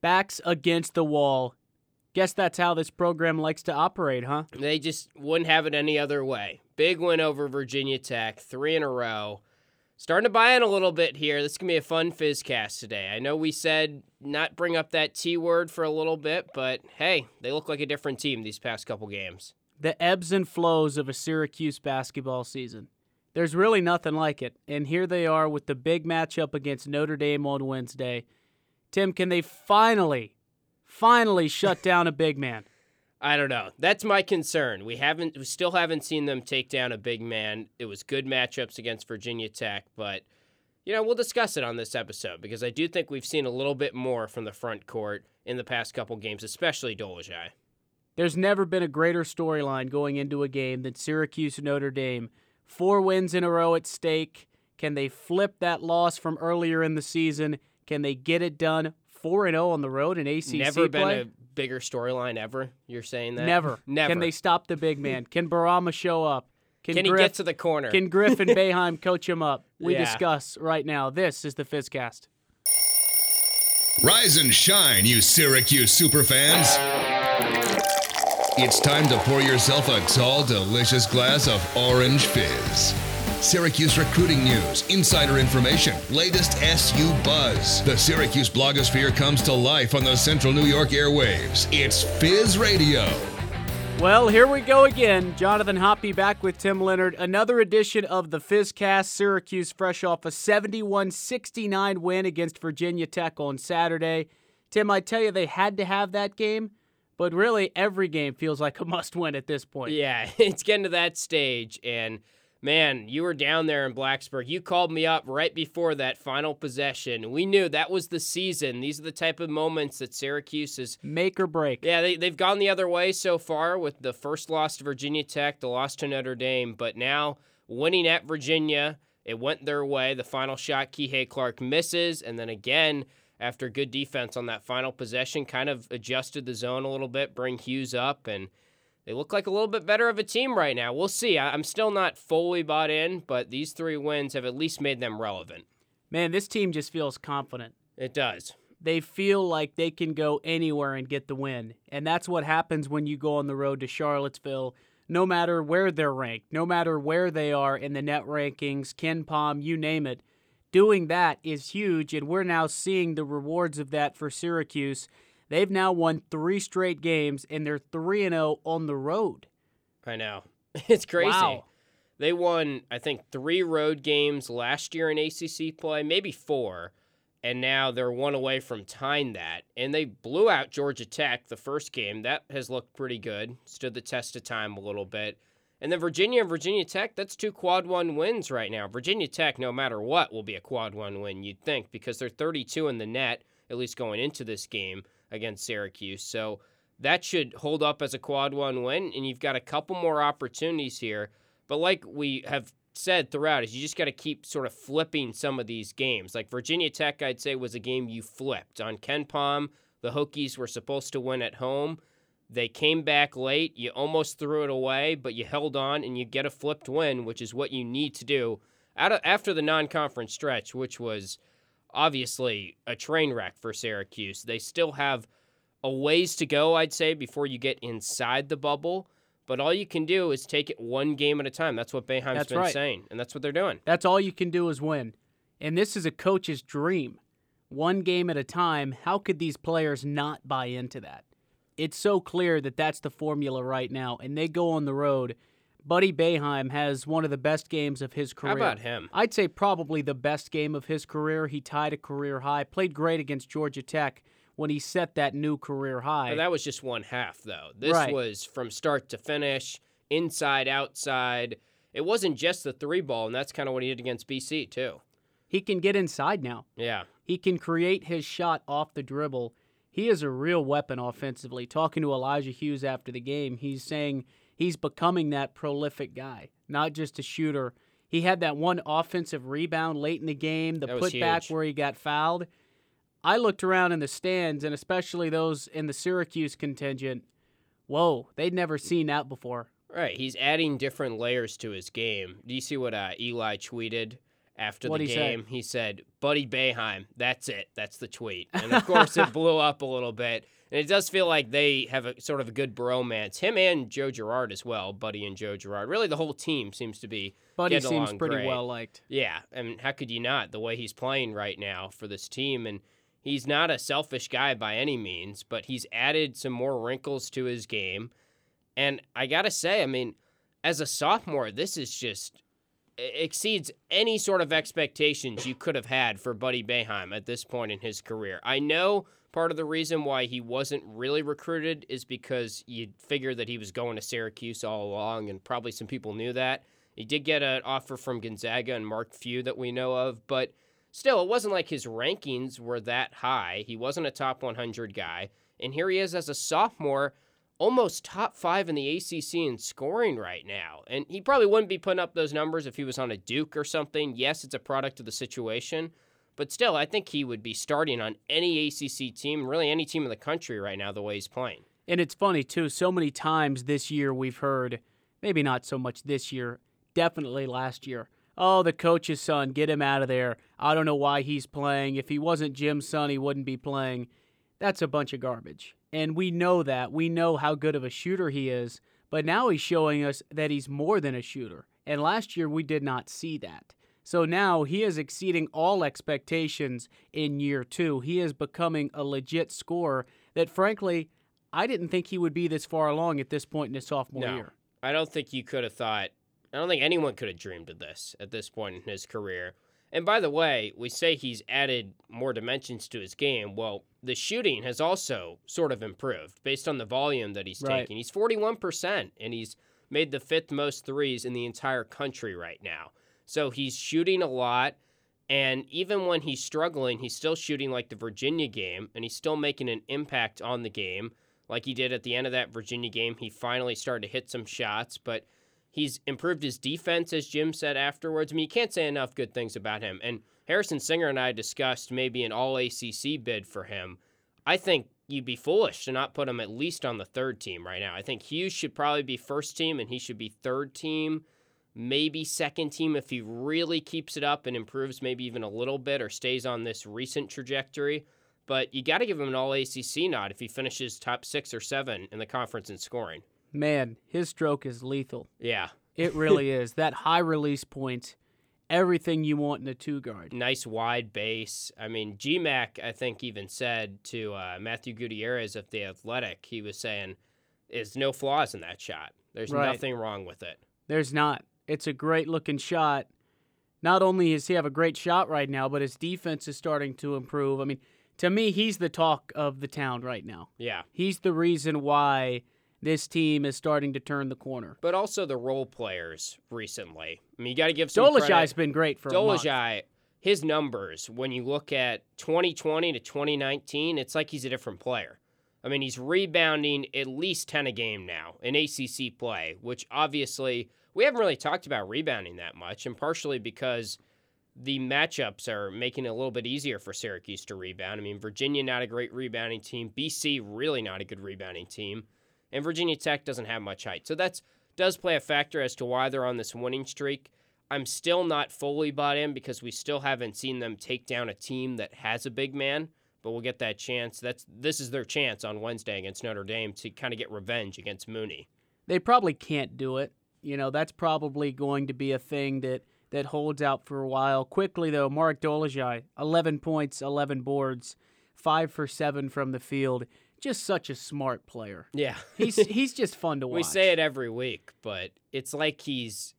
Backs against the wall. Guess that's how this program likes to operate, huh? They just wouldn't have it any other way. Big win over Virginia Tech, three in a row. Starting to buy in a little bit here. This can be a fun fizzcast today. I know we said not bring up that T word for a little bit, but hey, they look like a different team these past couple games. The ebbs and flows of a Syracuse basketball season. There's really nothing like it. And here they are with the big matchup against Notre Dame on Wednesday. Tim, can they finally, finally shut down a big man? I don't know. That's my concern. We haven't, we still haven't seen them take down a big man. It was good matchups against Virginia Tech, but you know we'll discuss it on this episode because I do think we've seen a little bit more from the front court in the past couple games, especially Dolezaj. There's never been a greater storyline going into a game than Syracuse Notre Dame. Four wins in a row at stake. Can they flip that loss from earlier in the season? Can they get it done 4 and 0 on the road in ACC Never been play? a bigger storyline ever. You're saying that? Never. Never. Can they stop the big man? Can Bourama show up? Can he Griff, get to the corner? Can Griff and Boeheim coach him up? We Yeah. discuss right now. This is the Fizzcast. Rise and shine, you Syracuse superfans. It's time to pour yourself a tall, delicious glass of orange fizz. Syracuse recruiting news, insider information, latest SU buzz. The Syracuse blogosphere comes to life on the Central New York airwaves. It's Fizz Radio. Well, here we go again. Jonathan Hoppy back with Tim Leonard. Another edition of the Fizzcast. Syracuse fresh off a 71 69 win against Virginia Tech on Saturday. Tim, I tell you, they had to have that game, but really every game feels like a must win at this point. Yeah, it's getting to that stage. And man, you were down there in Blacksburg. You called me up right before that final possession. We knew that was the season. These are the type of moments that Syracuse is. Make or break. Yeah, they, they've gone the other way so far with the first loss to Virginia Tech, the loss to Notre Dame, but now winning at Virginia, it went their way. The final shot, Kihei Clark misses, and then again, after good defense on that final possession, kind of adjusted the zone a little bit, bring Hughes up, and they look like a little bit better of a team right now. We'll see. I- I'm still not fully bought in, but these three wins have at least made them relevant. Man, this team just feels confident. It does. They feel like they can go anywhere and get the win. And that's what happens when you go on the road to Charlottesville, no matter where they're ranked, no matter where they are in the net rankings, KenPom, you name it. Doing that is huge, and we're now seeing the rewards of that for Syracuse. They've now won three straight games, and they're 3 0 on the road. I know. It's crazy. Wow. They won, I think, three road games last year in ACC play, maybe four, and now they're one away from tying that. And they blew out Georgia Tech the first game. That has looked pretty good, stood the test of time a little bit. And then Virginia and Virginia Tech, that's two quad one wins right now. Virginia Tech, no matter what, will be a quad one win, you'd think, because they're 32 in the net, at least going into this game against Syracuse. So that should hold up as a quad one win, and you've got a couple more opportunities here. But like we have said throughout, is you just got to keep sort of flipping some of these games. Like Virginia Tech, I'd say was a game you flipped on KenPom. The Hokies were supposed to win at home. They came back late. You almost threw it away, but you held on and you get a flipped win, which is what you need to do after the non-conference stretch, which was obviously a train wreck for Syracuse. They still have a ways to go, I'd say, before you get inside the bubble. But all you can do is take it one game at a time. That's what Boeheim's That's been right. saying, and that's what they're doing. That's all you can do is win. And this is a coach's dream. One game at a time. How could these players not buy into that? It's so clear that that's the formula right now. And they go on the road. Buddy Boeheim has one of the best games of his career. How about him? I'd say probably the best game of his career. He tied a career high. Played great against Georgia Tech when he set that new career high. But that was just one half, though. This Right. was from start to finish, inside, outside. It wasn't just the three ball, and that's kind of what he did against BC, too. he can get inside now. Yeah. He can create his shot off the dribble. He is a real weapon offensively. Talking to Elijah Hughes after the game, he's saying he's becoming that prolific guy, not just a shooter. He had that one offensive rebound late in the game, the putback where he got fouled. I looked around in the stands, and especially those in the Syracuse contingent. Whoa, they'd never seen that before. Right. He's adding different layers to his game. Do you see what uh, Eli tweeted after What'd the he game. He said, Buddy Boeheim, that's it. That's the tweet. And of course, it blew up a little bit. And it does feel like they have a sort of a good bromance. Him and Joe Girard as well, Buddy and Joe Girard. Really, the whole team seems to be Buddy seems pretty great. well liked. Yeah, I mean, how could you not? The way he's playing right now for this team, and he's not a selfish guy by any means, but he's added some more wrinkles to his game. And I gotta say, I mean, as a sophomore, this is just it exceeds any sort of expectations you could have had for Buddy Boeheim at this point in his career. I know part of the reason why he wasn't really recruited is because you'd figure that he was going to Syracuse all along, and probably some people knew that. He did get an offer from Gonzaga and Mark Few that we know of, but still, it wasn't like his rankings were that high. He wasn't a top 100 guy. And here he is as a sophomore, almost top five in the ACC in scoring right now. And he probably wouldn't be putting up those numbers if he was on a Duke or something. Yes, it's a product of the situation. But still, I think he would be starting on any ACC team, really any team in the country right now, the way he's playing. And it's funny too. So many times this year we've heard, maybe not so much this year, definitely last year. Oh, the coach's son, get him out of there. I don't know why he's playing. If he wasn't Jim's son, he wouldn't be playing. That's a bunch of garbage. And we know that. We know how good of a shooter he is. But now he's showing us that he's more than a shooter. And last year we did not see that. So now he is exceeding all expectations in year two. He is becoming a legit scorer that, frankly, I didn't think he would be this far along at this point in his sophomore No. year. I don't think you could have thought, I don't think anyone could have dreamed of this at this point in his career. And by the way, we say he's added more dimensions to his game. Well, the shooting has also sort of improved based on the volume that he's Right. taking. He's 41%, and he's made the fifth most threes in the entire country right now. So he's shooting a lot. And even when he's struggling, he's still shooting like the Virginia game, and he's still making an impact on the game, like he did at the end of that Virginia game. He finally started to hit some shots, but he's improved his defense, as Jim said afterwards. I mean, you can't say enough good things about him. And Harrison Singer and I discussed maybe an all ACC bid for him. I think you'd be foolish to not put him at least on the third team right now. I think Hughes should probably be first team, and he should be third team maybe second team if he really keeps it up and improves maybe even a little bit or stays on this recent trajectory. But you got to give him an all ACC nod if he finishes top six or seven in the conference in scoring. Man, his stroke is lethal. Yeah. It really is. That high release point, everything you want in a two guard. Nice wide base. I mean, GMAC, I think, even said to uh, Matthew Gutierrez of The Athletic, he was saying, there's no flaws in that shot. There's Right. nothing wrong with it. There's not. It's a great looking shot. Not only does he have a great shot right now, but his defense is starting to improve. I mean, to me, he's the talk of the town right now. Yeah. He's the reason why this team is starting to turn the corner. But also the role players recently. I mean, you got to give some credit. been great for. Dolezaj, his numbers, when you look at 2020 to 2019, it's like he's a different player. I mean, he's rebounding at least 10 a game now in ACC play, which obviously we haven't really talked about rebounding that much, and partially because the matchups are making it a little bit easier for Syracuse to rebound. I mean, Virginia not a great rebounding team, BC really not a good rebounding team, and Virginia Tech doesn't have much height. So that does play a factor as to why they're on this winning streak. I'm still not fully bought in because we still haven't seen them take down a team that has a big man, but we'll get that chance. That's this is their chance on Wednesday against Notre Dame to kind of get revenge against Mooney. They probably can't do it. You know, that's probably going to be a thing that that holds out for a while. Quickly though, Mark Dolezaj, 11 points, 11 boards, 5 for 7 from the field. Just such a smart player. Yeah. He's he's just fun to watch. we say it every week, but it's like he's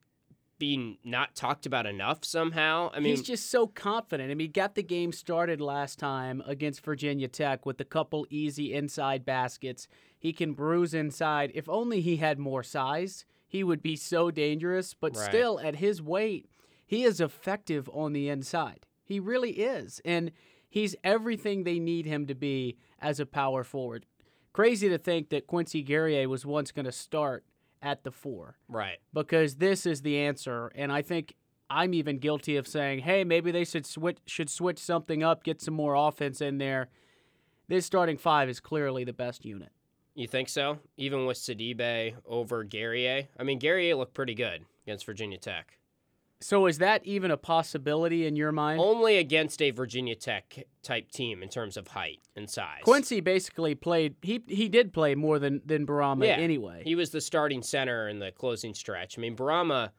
being not talked about enough somehow. I mean, he's just so confident. I mean, he got the game started last time against Virginia Tech with a couple easy inside baskets. He can bruise inside. If only he had more size, he would be so dangerous. But Right. still, at his weight, he is effective on the inside. He really is. And he's everything they need him to be as a power forward. Crazy to think that Quincy Guerrier was once going to start at the four right. because this is the answer. And I think I'm even guilty of saying, hey, maybe they should switch should switch something up, get some more offense in there. This starting five is clearly the best unit. You think so? Even with Sidibe over Guerrier? I mean, Guerrier looked pretty good against Virginia Tech. So is that even a possibility in your mind? Only against a Virginia Tech type team in terms of height and size. Quincy basically played. He he did play more than than Bourama yeah, anyway. He was the starting center in the closing stretch. I mean, Bourama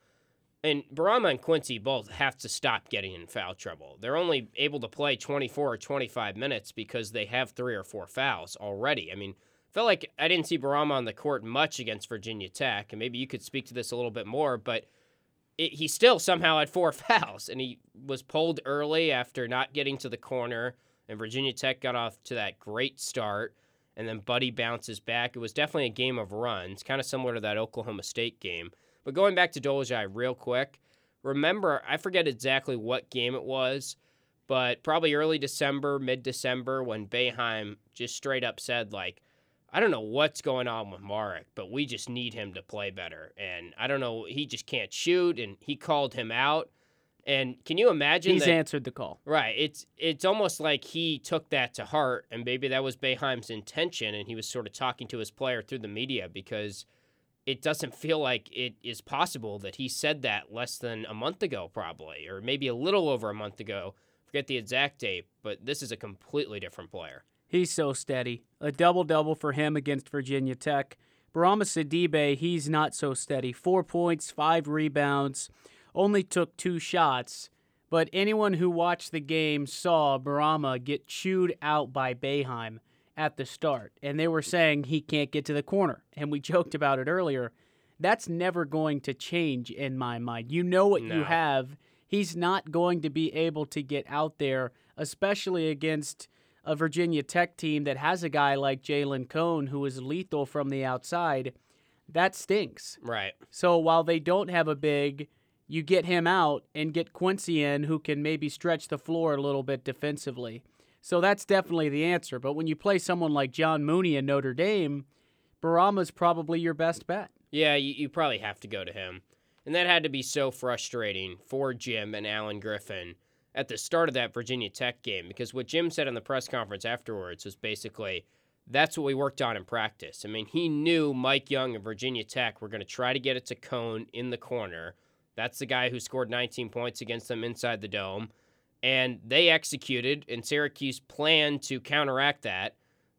and Bourama and Quincy both have to stop getting in foul trouble. They're only able to play 24 or 25 minutes because they have three or four fouls already. I mean, felt like I didn't see Bourama on the court much against Virginia Tech, and maybe you could speak to this a little bit more, but it, he still somehow had four fouls, and he was pulled early after not getting to the corner, and Virginia Tech got off to that great start, and then Buddy bounces back. It was definitely a game of runs, kind of similar to that Oklahoma State game. But going back to Dolezaj real quick, remember, I forget exactly what game it was, but probably early December, mid December, when Boeheim just straight up said, like, I don't know what's going on with Marek, but we just need him to play better. And I don't know, he just can't shoot, and he called him out. And can you imagine? He's that, answered the call. Right. It's it's almost like he took that to heart, and maybe that was Boeheim's intention, and he was sort of talking to his player through the media because it doesn't feel like it is possible that he said that less than a month ago, probably, or maybe a little over a month ago. Forget the exact date, but this is a completely different player. He's so steady. A double double for him against Virginia Tech. Bourama Sidibe, he's not so steady. Four points, five rebounds, only took two shots. But anyone who watched the game saw Bourama get chewed out by Boeheim at the start, and they were saying he can't get to the corner. And we joked about it earlier. That's never going to change in my mind. You know what No. you have. He's not going to be able to get out there, especially against a Virginia Tech team that has a guy like Jalen Cone who is lethal from the outside. That stinks. Right. So while they don't have a big, you get him out and get Quincy in who can maybe stretch the floor a little bit defensively. So that's definitely the answer. But when you play someone like John Mooney in Notre Dame, Bourama's probably your best bet. Yeah, you, you probably have to go to him. And that had to be so frustrating for Jim and Alan Griffin at the start of that Virginia Tech game because what Jim said in the press conference afterwards was basically that's what we worked on in practice. I mean, he knew Mike Young and Virginia Tech were going to try to get it to Cone in the corner. That's the guy who scored 19 points against them inside the dome. And they executed, and Syracuse planned to counteract that.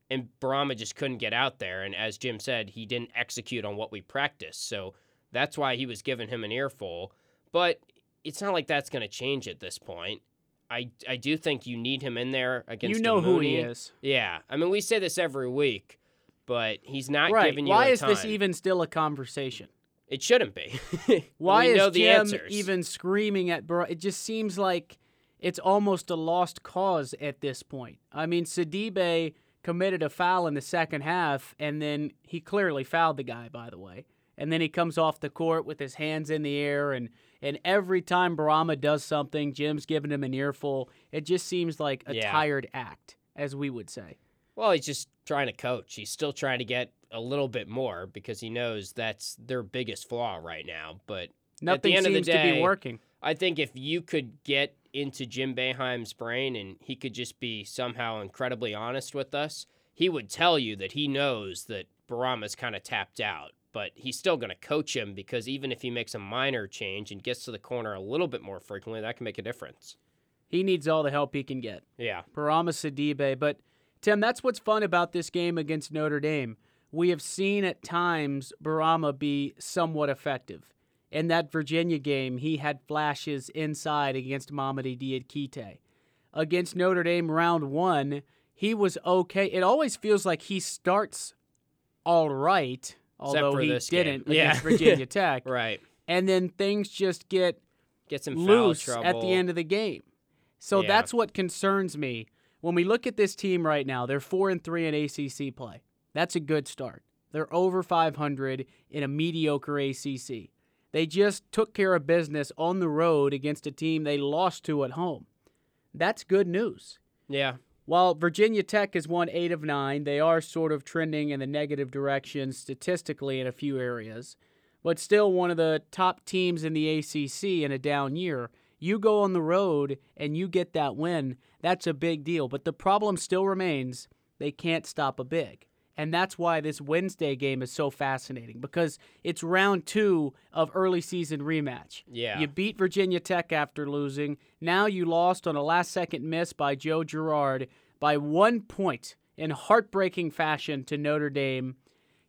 And Bourama just couldn't get out there. And as Jim said, he didn't execute on what we practiced. So that's why he was giving him an earful. But it's not like that's going to change at this point. I, I do think you need him in there against you know who he is. Yeah. I mean, we say this every week, but he's not Right. giving you the time. Why is this even still a conversation? It shouldn't be. Why we is know the Jim even screaming at Bar? It just seems like it's almost a lost cause at this point. I mean, Sidibe committed a foul in the second half, and then he clearly fouled the guy, by the way. And then he comes off the court with his hands in the air, and and every time Bourama does something, Jim's giving him an earful. It just seems like a Yeah. tired act, as we would say. Well, he's just trying to coach. He's still trying to get a little bit more because he knows that's their biggest flaw right now. But Nothing end of the seems to day- be working. I think if you could get into Jim Boeheim's brain and he could just be somehow incredibly honest with us, he would tell you that he knows that Bourama's kind of tapped out. But he's still going to coach him because even if he makes a minor change and gets to the corner a little bit more frequently, that can make a difference. He needs all the help he can get. Yeah. Bourama Sidibe. But Tim, that's what's fun about this game against Notre Dame. We have seen at times Bourama be somewhat effective. In that Virginia game, he had flashes inside against Mamadi Diakite. Against Notre Dame round one, he was okay. It always feels like he starts all right, although he didn't Yeah. against Virginia Tech. Right. And then things just get Get some foul loose trouble. at the end of the game. So Yeah. that's what concerns me. When we look at this team right now, they're 4 and 3 in ACC play. That's a good start. They're over 500 in a mediocre ACC. They just took care of business on the road against a team they lost to at home. That's good news. Yeah. While Virginia Tech has won 8 of 9, they are sort of trending in the negative direction statistically in a few areas, but still one of the top teams in the ACC in a down year. You go on the road and you get that win, that's a big deal. But the problem still remains they can't stop a big. And that's why this Wednesday game is so fascinating because it's round two of early season rematch. Yeah. You beat Virginia Tech after losing. Now you lost on a last second miss by Joe Girard by one point in heartbreaking fashion to Notre Dame.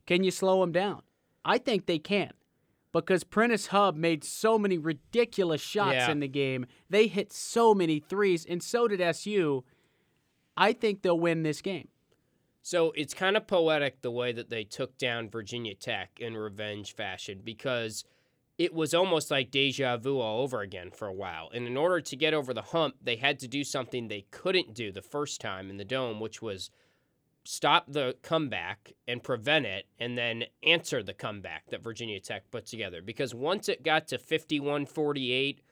Can you slow them down? I think they can because Prentiss Hubb made so many ridiculous shots Yeah. in the game. They hit so many threes, and so did SU. I think they'll win this game. So it's kind of poetic the way that they took down Virginia Tech in revenge fashion because it was almost like deja vu all over again for a while. And in order to get over the hump, they had to do something they couldn't do the first time in the dome, which was stop the comeback and prevent it and then answer the comeback that Virginia Tech put together. Because once it got to 51 48,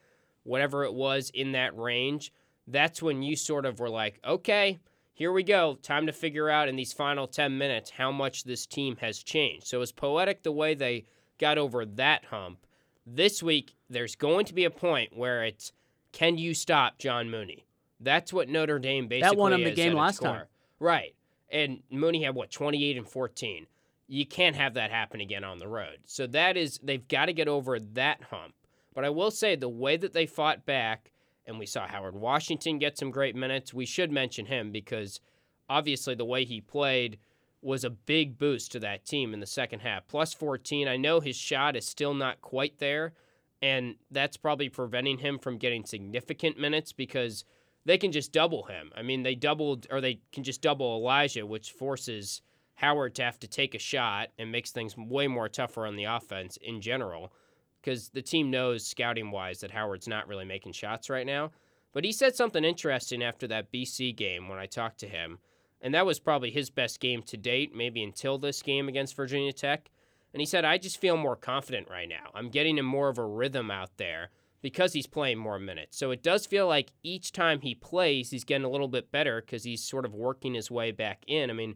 whatever it was in that range, that's when you sort of were like, okay, here we go. Time to figure out in these final 10 minutes how much this team has changed. So it's poetic the way they got over that hump. This week, there's going to be a point where it's can you stop John Mooney? That's what Notre Dame basically won 'em the game last time. Right. And Mooney had what, 28 and 14. You can't have that happen again on the road. So that is they've got to get over that hump. But I will say the way that they fought back and we saw Howard Washington get some great minutes. We should mention him because obviously the way he played was a big boost to that team in the second half. Plus 14. I know his shot is still not quite there, and that's probably preventing him from getting significant minutes because they can just double him. I mean, they doubled or they can just double Elijah, which forces Howard to have to take a shot and makes things way more tougher on the offense in general because the team knows scouting wise that Howard's not really making shots right now. But he said something interesting after that BC game when I talked to him, and that was probably his best game to date, maybe until this game against Virginia Tech. And he said, I just feel more confident right now. I'm getting him more of a rhythm out there because he's playing more minutes. So it does feel like each time he plays, he's getting a little bit better because he's sort of working his way back in. I mean,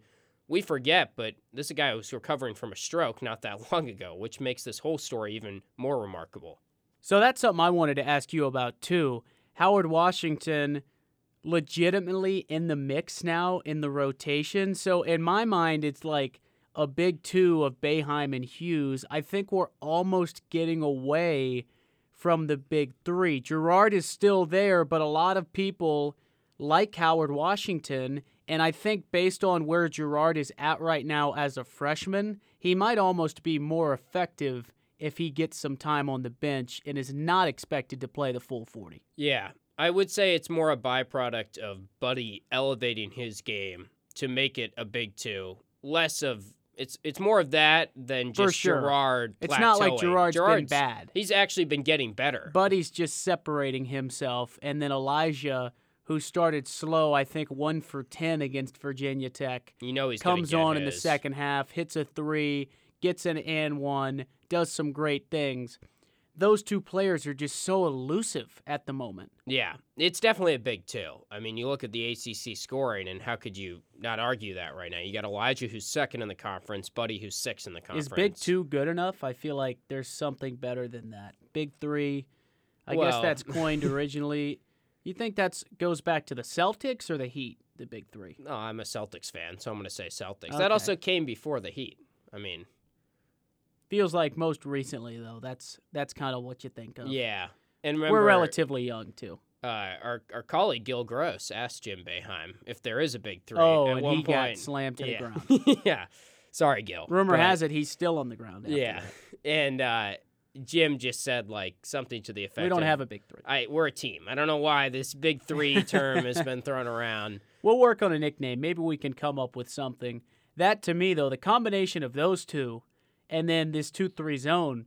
we forget, but this is a guy who was recovering from a stroke not that long ago, which makes this whole story even more remarkable. So that's something I wanted to ask you about too. Howard Washington legitimately in the mix now in the rotation. So in my mind it's like a big 2 of Boeheim and Hughes. I think we're almost getting away from the big 3. Girard is still there, but a lot of people like Howard Washington and I think based on where Girard is at right now as a freshman, he might almost be more effective if he gets some time on the bench and is not expected to play the full 40. Yeah, I would say it's more a byproduct of Buddy elevating his game to make it a big two. Less of it's it's more of that than just sure. Girard. It's not like plateauing. Girard's been bad. He's actually been getting better. Buddy's just separating himself, and then Elijah, who started slow, I think one for 10 against Virginia Tech, you know he's comes on in the second half, hits a three, gets an and one, does some great things. Those two players are just so elusive at the moment. Yeah, it's definitely a big two. I mean, you look at the ACC scoring, and how could you not argue that right now? You got Elijah, who's second in the conference, Buddy, who's sixth in the conference. Is Big Two good enough? I feel like there's something better than that. Big Three, I guess that's coined originally. You think that's goes back to the Celtics or the Heat? The Big Three. No, I'm a Celtics fan, so I'm going to say Celtics. Okay. That also came before the Heat. I mean, Feels like most recently though. That's that's kind of what you think of. yeah. And remember, We're relatively young too. uh, our our colleague Gil Gross asked Jim Boeheim if there is a big three. Oh, at and he point. got slammed to yeah. the ground. yeah. Sorry, Gil. Rumor but- has it he's still on the ground. after Yeah, that. and uh, Jim just said like something to the effect. we don't of, have a big three. I we're a team. I don't know why this big three term has been thrown around. We'll work on a nickname. Maybe we can come up with something. That to me though, the combination of those two, and then this two-three zone.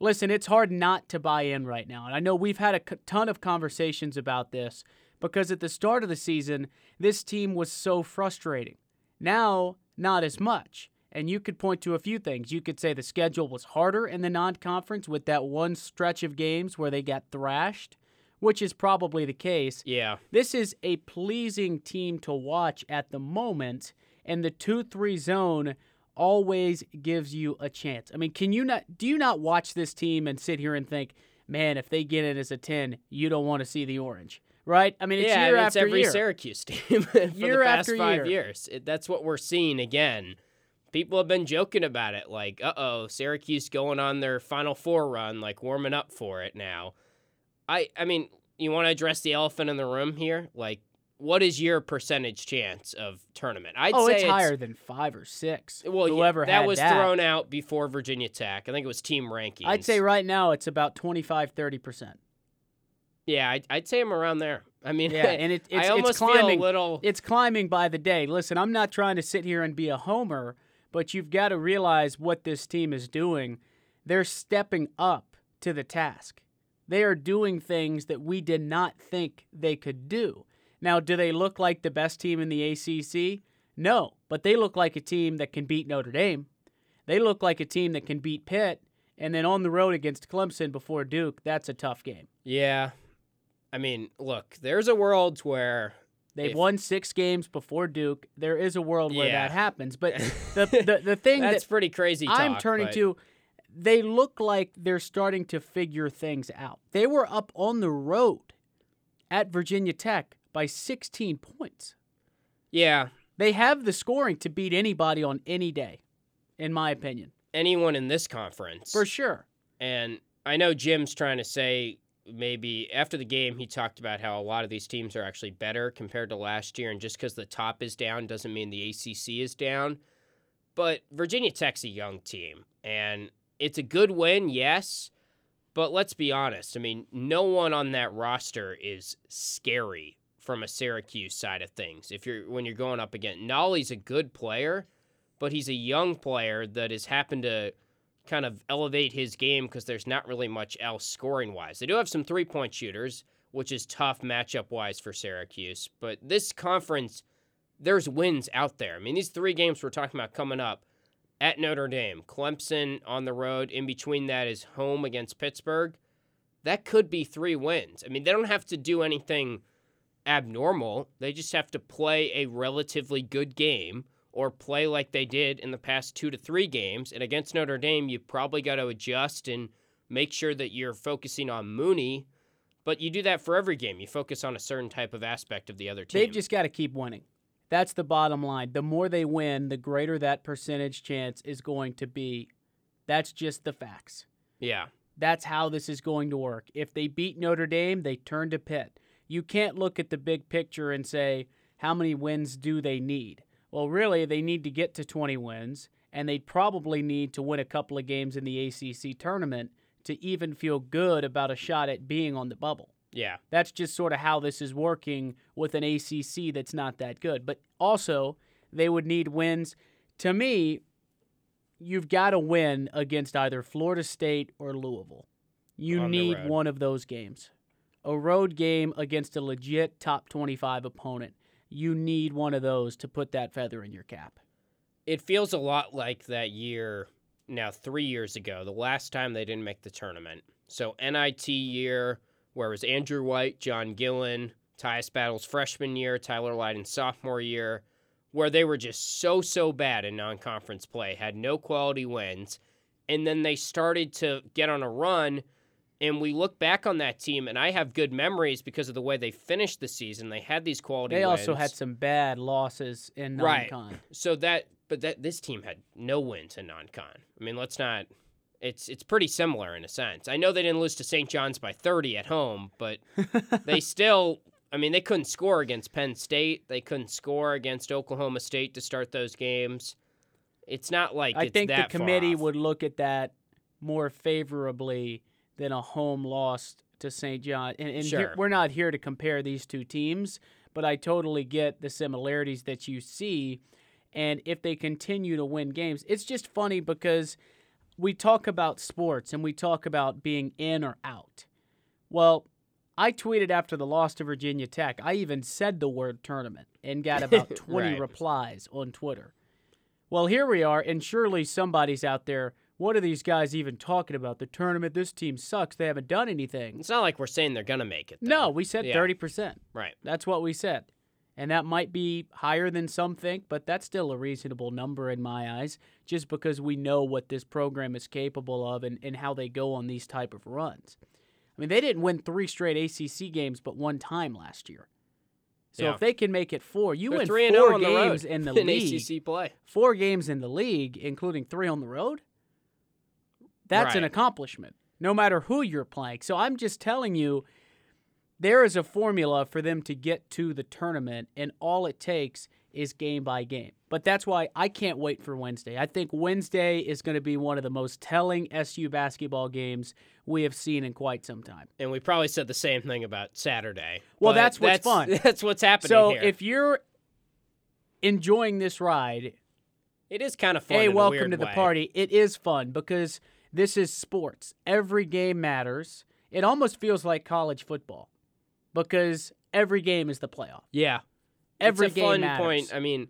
Listen, it's hard not to buy in right now, and I know we've had a ton of conversations about this because at the start of the season, this team was so frustrating. Now, not as much. And you could point to a few things. You could say the schedule was harder in the non conference with that one stretch of games where they got thrashed, which is probably the case. Yeah, This is a pleasing team to watch at the moment, and the 2 3 zone always gives you a chance. I mean, can you not do you not watch this team and sit here and think, man, if they get it as a 10, you don't want to see the orange, right? I mean, it's yeah, year it's after every year. Syracuse team for Year the past after five year. years. It, that's what we're seeing again. People have been joking about it. Like, uh oh, Syracuse going on their Final Four run, like warming up for it now. I, I mean, you want to address the elephant in the room here? Like, what is your percentage chance of tournament? I'd oh, say it's, higher than five or six. Well, whoever yeah, that was that. thrown out before Virginia Tech. I think it was team rankings. I'd say right now it's about 25, 30 percent. Yeah, I'd, I'd say I'm around there. I mean, Yeah, and it, it's, I almost it's climbing. feel a little. It's climbing by the day. Listen, I'm not trying to sit here and be a homer, but you've got to realize what this team is doing. They're stepping up to the task. They are doing things that we did not think they could do. Now, do they look like the best team in the ACC? No, but they look like a team that can beat Notre Dame. They look like a team that can beat Pitt, and then on the road against Clemson before Duke, that's a tough game. yeah, I mean, look, there's a world where They've If- won six games before Duke. There is a world where that happens. But the, the, the thing that's that pretty crazy. I'm turning but- to, they look like they're starting to figure things out. They were up on the road at Virginia Tech by 16 points. Yeah, They have the scoring to beat anybody on any day, in my opinion, anyone in this conference for sure. And I know Jim's trying to say maybe after the game he talked about how a lot of these teams are actually better compared to last year, and just because the top is down doesn't mean the ACC is down. But Virginia Tech's a young team, and it's a good win, yes. But let's be honest. I mean, no one on that roster is scary from a Syracuse side of things. If you're when you're going up against Nolley's a good player, but he's a young player that has happened to kind of elevate his game because there's not really much else scoring wise. They do have some three point shooters, which is tough matchup wise for Syracuse. But this conference, there's wins out there. I mean, these three games we're talking about coming up at Notre Dame, Clemson on the road. In between that is home against Pittsburgh. That could be three wins. I mean, they don't have to do anything abnormal. They just have to play a relatively good game or play like they did in the past two to three games. And against Notre Dame, you probably got to adjust and make sure that you're focusing on Mooney. But you do that for every game. You focus on a certain type of aspect of the other team. They've just got to keep winning. That's the bottom line. The more they win, the greater that percentage chance is going to be. That's just the facts. yeah. That's how this is going to work. If they beat Notre Dame, they turn to Pitt. You can't look at the big picture and say, how many wins do they need? Well, really, they need to get to 20 wins, and they probably need to win a couple of games in the ACC tournament to even feel good about a shot at being on the bubble. Yeah. That's just sort of how this is working with an ACC that's not that good. But also, they would need wins. To me, you've got to win against either Florida State or Louisville. You On need one of those games. A road game against a legit top 25 opponent. You need one of those to put that feather in your cap. It feels a lot like that year, now three years ago, the last time they didn't make the tournament. So, NIT year, where it was Andrew White, John Gillon, Tyus Battle's freshman year, Tyler Lydon's sophomore year, where they were just so, so bad in non conference play, had no quality wins. And then they started to get on a run. And we look back on that team, and I have good memories because of the way they finished the season. They had these quality They also had some bad losses in non-con. Right. So that, but that this team had no wins in non-con. I mean, let's not. It's it's pretty similar in a sense. I know they didn't lose to St. John's by 30 at home, but they still. I mean, they couldn't score against Penn State. They couldn't score against Oklahoma State to start those games. It's not like I think the committee would look at that more favorably than a home loss to St. John. And, and here- we're not here to compare these two teams, but I totally get the similarities that you see. And if they continue to win games, it's just funny because we talk about sports and we talk about being in or out. Well, I tweeted after the loss to Virginia Tech. I even said the word tournament and got about 20 Right. replies on Twitter. Well, here we are, and surely somebody's out there. What are these guys even talking about? The tournament, this team sucks. They haven't done anything. It's not like we're saying they're gonna make it. No, we said Yeah. 30%. right. That's what we said. And that might be higher than some think, but that's still a reasonable number in my eyes, just because we know what this program is capable of and, and how they go on these type of runs. I mean, they didn't win three straight ACC games but one time last year. So Yeah. if they can make it four, you They're win three and four zero on the games in the in league. ACC play. Four games in the league, including three on the road. That's an accomplishment, no matter who you're playing. So I'm just telling you, there is a formula for them to get to the tournament, and all it takes is game by game. But that's why I can't wait for Wednesday. I think Wednesday is going to be one of the most telling SU basketball games we have seen in quite some time. And we probably said the same thing about Saturday. Well, that's what's fun. That's what's happening So here. if you're enjoying this ride, it is kind of fun. hey, welcome to the way. party. It is fun because this is sports. Every game matters. It almost feels like college football because every game is the playoff. Yeah, Every it's a game fun matters. point. I mean,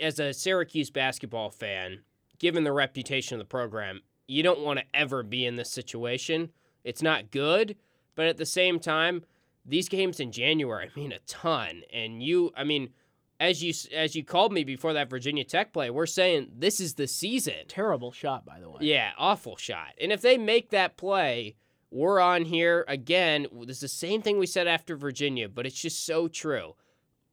as a Syracuse basketball fan, given the reputation of the program, you don't want to ever be in this situation. It's not good, but at the same time, these games in January mean a ton. And you, I mean, as you as you called me before that Virginia Tech play, we're saying this is the season. Terrible shot, by the way. Yeah, awful shot. And if they make that play, we're on here again. This is the same thing we said after Virginia, but it's just so true.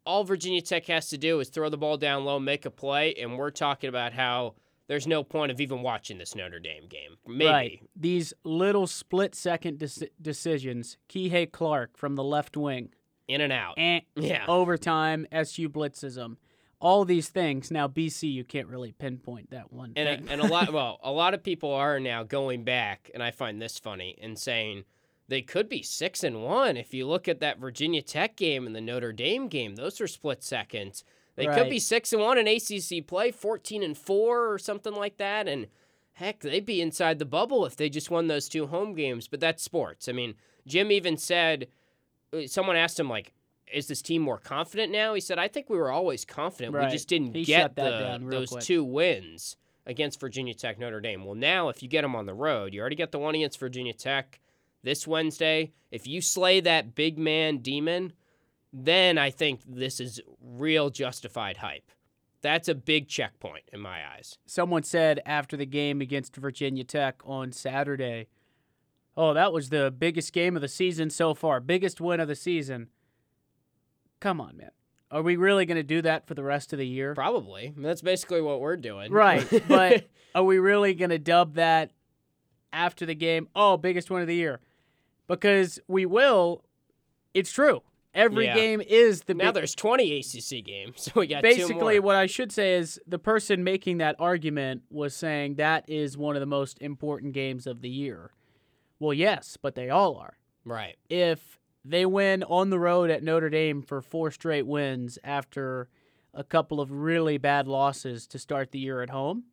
All Virginia Tech has to do is throw the ball down low, make a play, and we're talking about how there's no point of even watching this Notre Dame game. Maybe. Right. These little split second deci- decisions. Kihei Clark from the left wing. In and out. Eh, Yeah. overtime, SU blitzism. All these things. Now, BC, you can't really pinpoint that one And thing. a, and a lot well, a lot of people are now going back, and I find this funny and saying they could be six and one if you look at that Virginia Tech game and the Notre Dame game. Those are split seconds. They could be six and one in ACC play, fourteen and four or something like that, and heck, they'd be inside the bubble if they just won those two home games. But that's sports. I mean, Jim even said Uh, someone asked him like. Is this team more confident now? He said, "I think we were always confident. We just didn't He get the, those quick. two wins against Virginia Tech, Notre Dame. Well, now if you get them on the road, you already got the one against Virginia Tech this Wednesday. If you slay that big man demon, then I think this is real justified hype. That's a big checkpoint in my eyes. Someone said after the game against Virginia Tech on Saturday, "Oh, that was the biggest game of the season so far, biggest win of the season." Come on, man. Are we really going to do that for the rest of the year? Probably. That's basically what we're doing. Right, but are we really going to dub that after the game? Oh, biggest win of the year, because we will. It's true. Every Yeah. game is the now big, there's 20 ACC games, so we got two basically what I should say is the person making that argument was saying that is one of the most important games of the year. Well, yes, but they all are. Right. If they win on the road at Notre Dame for four straight wins after a couple of really bad losses to start the year at home,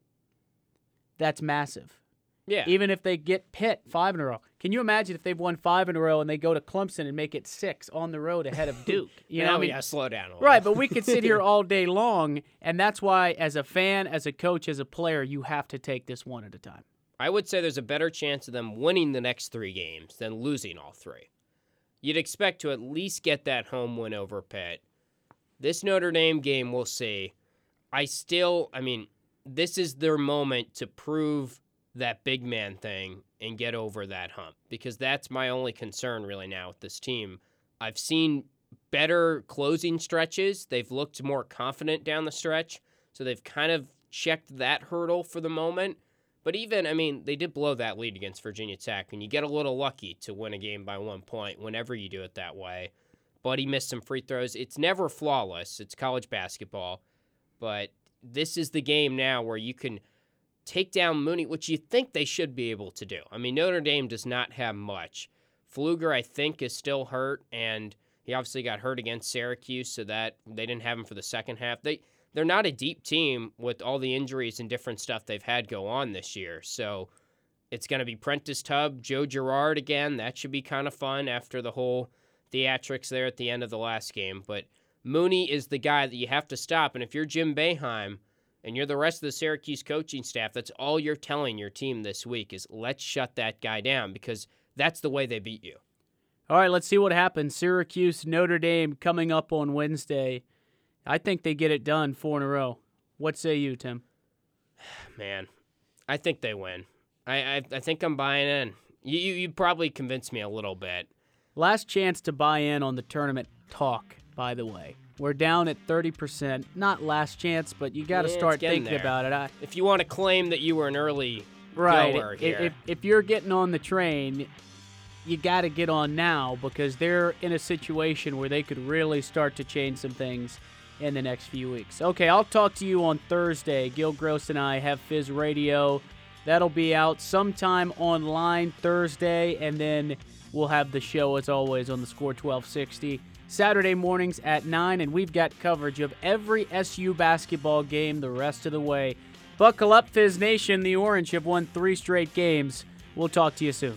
that's massive. Yeah. Even if they get Pitt five in a row, can you imagine if they've won five in a row and they go to Clemson and make it six on the road ahead of Duke? You know, now I mean, gotta slow down a little. Right, but we could sit here all day long, and that's why, as a fan, as a coach, as a player, you have to take this one at a time. I would say there's a better chance of them winning the next three games than losing all three. You'd expect to at least get that home win over Pitt. This Notre Dame game, we'll see. I still, I mean, this is their moment to prove that big man thing and get over that hump because that's my only concern really now with this team. I've seen better closing stretches. They've looked more confident down the stretch, so they've kind of checked that hurdle for the moment. But even, I mean, they did blow that lead against Virginia Tech, and you get a little lucky to win a game by one point whenever you do it that way. But he missed some free throws. It's never flawless. It's college basketball. But this is the game now where you can take down Mooney, which you think they should be able to do. I mean, Notre Dame does not have much. Fluger, I think, is still hurt, and he obviously got hurt against Syracuse, so that they didn't have him for the second half. They they're not a deep team with all the injuries and different stuff they've had go on this year. So it's going to be Prentiss Hubb, Joe Girard again. That should be kind of fun after the whole theatrics there at the end of the last game. But Mooney is the guy that you have to stop. And if you're Jim Boeheim and you're the rest of the Syracuse coaching staff, that's all you're telling your team this week is let's shut that guy down because that's the way they beat you. All right, let's see what happens. Syracuse, Notre Dame coming up on Wednesday. I think they get it done four in a row. What say you, Tim? Man, I think they win. I I, I think I'm buying in. You, you you probably convinced me a little bit. Last chance to buy in on the tournament talk by the way. We're down at 30%. Not last chance, but you got to Yeah, start thinking there. about it. I, If you want to claim that you were an early right. goer here, If, if you're getting on the train, you got to get on now because they're in a situation where they could really start to change some things in the next few weeks. Okay, I'll talk to you on Thursday. Gil Gross and I have Fizz Radio. That'll be out sometime online Thursday, and then we'll have the show as always on the Score 1260 Saturday mornings at 9, and we've got coverage of every SU basketball game the rest of the way. Buckle up, Fizz Nation. The Orange have won three straight games. We'll talk to you soon.